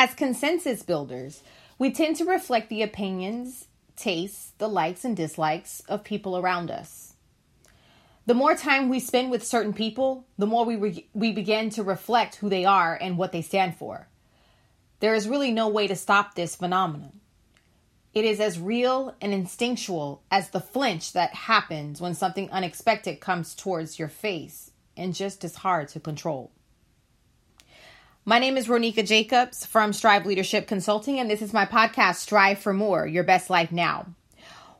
As consensus builders, we tend to reflect the opinions, tastes, the likes and dislikes of people around us. The more time we spend with certain people, the more we, re- we begin to reflect who they are and what they stand for. There is really no way to stop this phenomenon. It is as real and instinctual as the flinch that happens when something unexpected comes towards your face and just as hard to control. My name is Ronika Jacobs from Strive Leadership Consulting, and this is my podcast, Strive for More Your Best Life Now.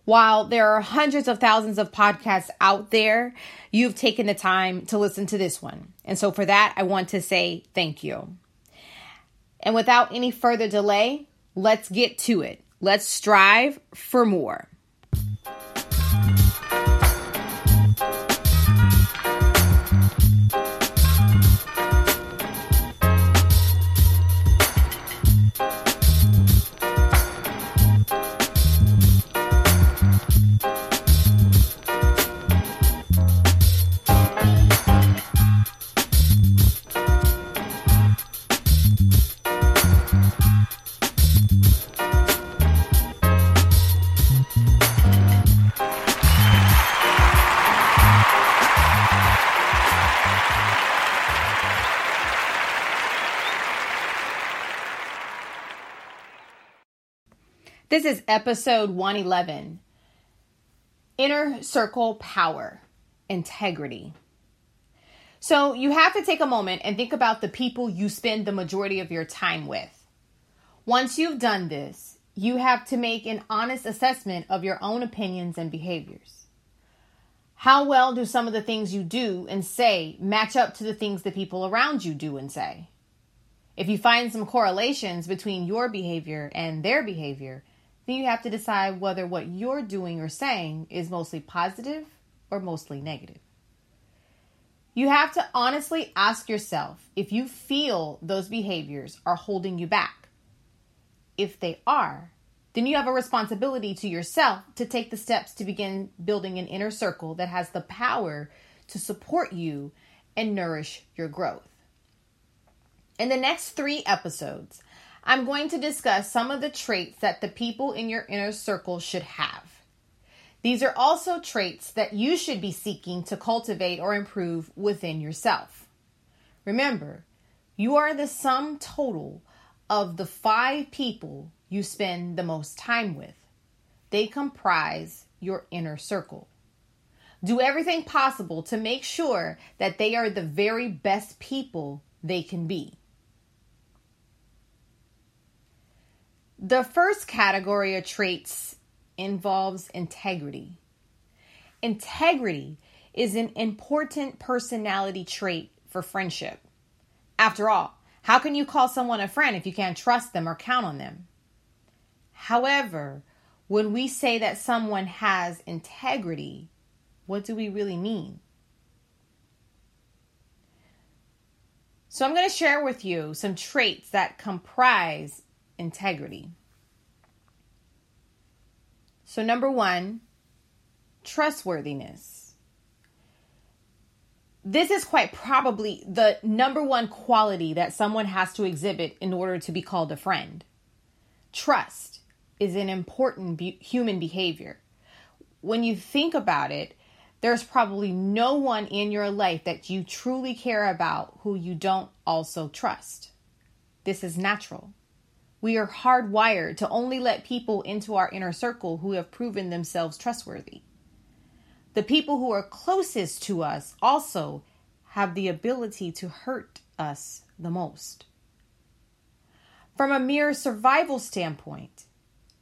While there are hundreds of thousands of podcasts out there, you've taken the time to listen to this one. And so for that, I want to say thank you. And without any further delay, let's get to it. Let's strive for more. This is episode 111 Inner Circle Power, Integrity. So, you have to take a moment and think about the people you spend the majority of your time with. Once you've done this, you have to make an honest assessment of your own opinions and behaviors. How well do some of the things you do and say match up to the things the people around you do and say? If you find some correlations between your behavior and their behavior, then you have to decide whether what you're doing or saying is mostly positive or mostly negative. You have to honestly ask yourself if you feel those behaviors are holding you back. If they are, then you have a responsibility to yourself to take the steps to begin building an inner circle that has the power to support you and nourish your growth. In the next three episodes, I'm going to discuss some of the traits that the people in your inner circle should have. These are also traits that you should be seeking to cultivate or improve within yourself. Remember, you are the sum total of the five people you spend the most time with. They comprise your inner circle. Do everything possible to make sure that they are the very best people they can be. The first category of traits involves integrity. Integrity is an important personality trait for friendship. After all, how can you call someone a friend if you can't trust them or count on them? However, when we say that someone has integrity, what do we really mean? So, I'm going to share with you some traits that comprise integrity. So, number one, trustworthiness. This is quite probably the number one quality that someone has to exhibit in order to be called a friend. Trust is an important be- human behavior. When you think about it, there's probably no one in your life that you truly care about who you don't also trust. This is natural. We are hardwired to only let people into our inner circle who have proven themselves trustworthy. The people who are closest to us also have the ability to hurt us the most. From a mere survival standpoint,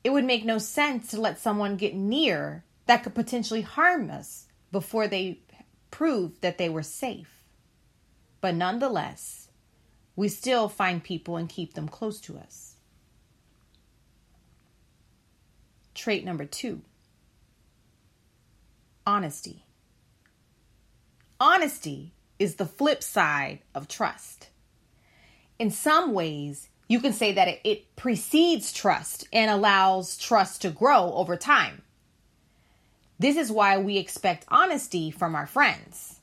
it would make no sense to let someone get near that could potentially harm us before they proved that they were safe. But nonetheless, we still find people and keep them close to us. Trait number two honesty. Honesty is the flip side of trust. In some ways, you can say that it, precedes trust and allows trust to grow over time. This is why we expect honesty from our friends.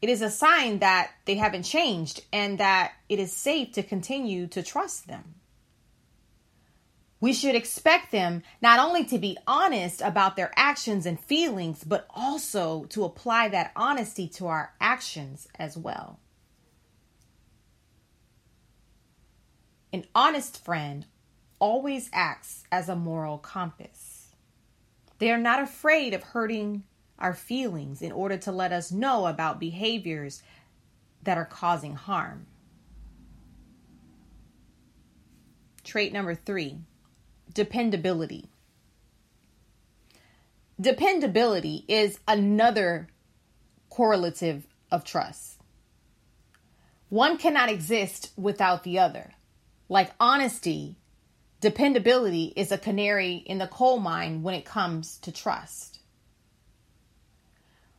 It is a sign that they haven't changed and that it is safe to continue to trust them. We should expect them not only to be honest about their actions and feelings, but also to apply that honesty to our actions as well. An honest friend always acts as a moral compass. They are not afraid of hurting our feelings in order to let us know about behaviors that are causing harm. Trait number three dependability. Dependability is another correlative of trust. One cannot exist without the other. Like honesty, dependability is a canary in the coal mine when it comes to trust.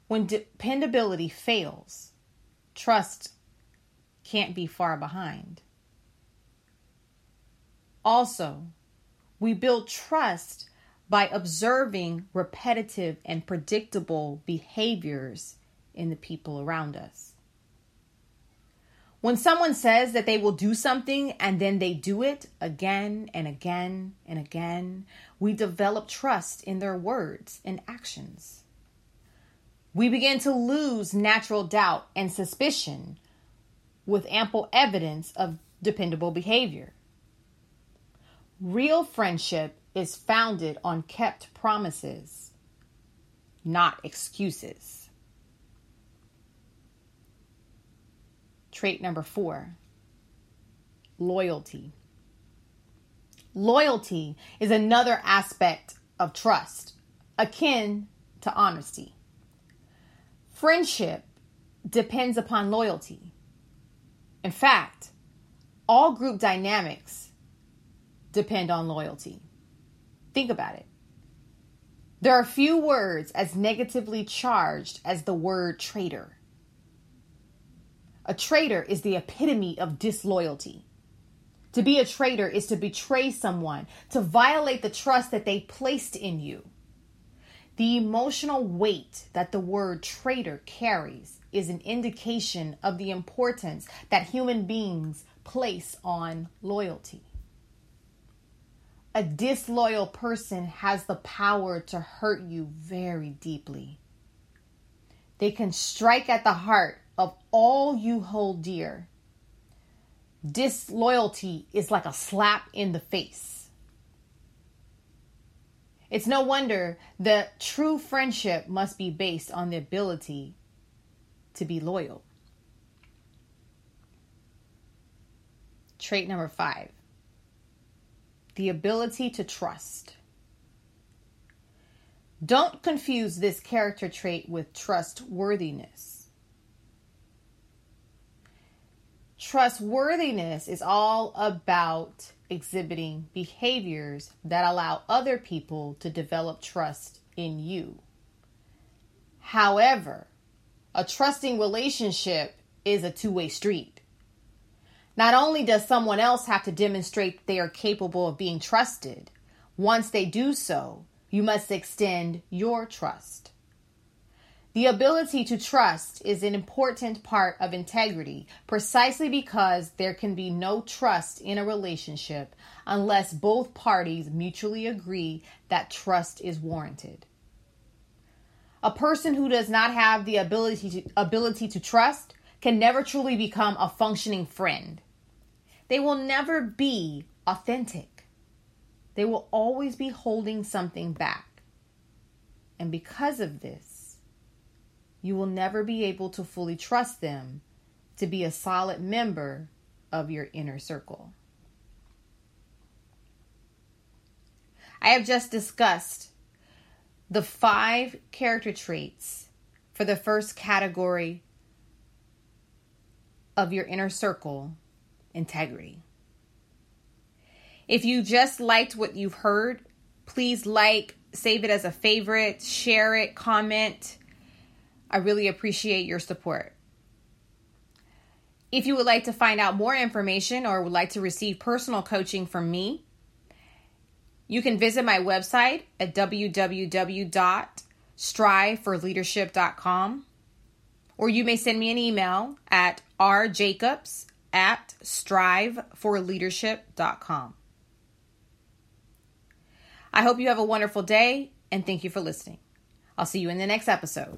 When dependability fails, trust can't be far behind. Also, we build trust by observing repetitive and predictable behaviors in the people around us. When someone says that they will do something and then they do it again and again and again, we develop trust in their words and actions. We begin to lose natural doubt and suspicion with ample evidence of dependable behavior. Real friendship is founded on kept promises, not excuses. Trait number four loyalty. Loyalty is another aspect of trust, akin to honesty. Friendship depends upon loyalty. In fact, all group dynamics depend on loyalty. Think about it. There are few words as negatively charged as the word traitor. A traitor is the epitome of disloyalty. To be a traitor is to betray someone, to violate the trust that they placed in you. The emotional weight that the word traitor carries is an indication of the importance that human beings place on loyalty. A disloyal person has the power to hurt you very deeply. They can strike at the heart of all you hold dear. Disloyalty is like a slap in the face. It's no wonder that true friendship must be based on the ability to be loyal. Trait number five the ability to trust. Don't confuse this character trait with trustworthiness. Trustworthiness is all about exhibiting behaviors that allow other people to develop trust in you. However, a trusting relationship is a two way street. Not only does someone else have to demonstrate they are capable of being trusted, once they do so, you must extend your trust. The ability to trust is an important part of integrity precisely because there can be no trust in a relationship unless both parties mutually agree that trust is warranted. A person who does not have the ability to, ability to trust can never truly become a functioning friend. They will never be authentic. They will always be holding something back. And because of this, you will never be able to fully trust them to be a solid member of your inner circle. I have just discussed the five character traits for the first category of your inner circle integrity. If you just liked what you've heard, please like, save it as a favorite, share it, comment. I really appreciate your support. If you would like to find out more information or would like to receive personal coaching from me, you can visit my website at www.striveforleadership.com or you may send me an email at rjacobs at striveforleadership.com. I hope you have a wonderful day and thank you for listening. I'll see you in the next episode.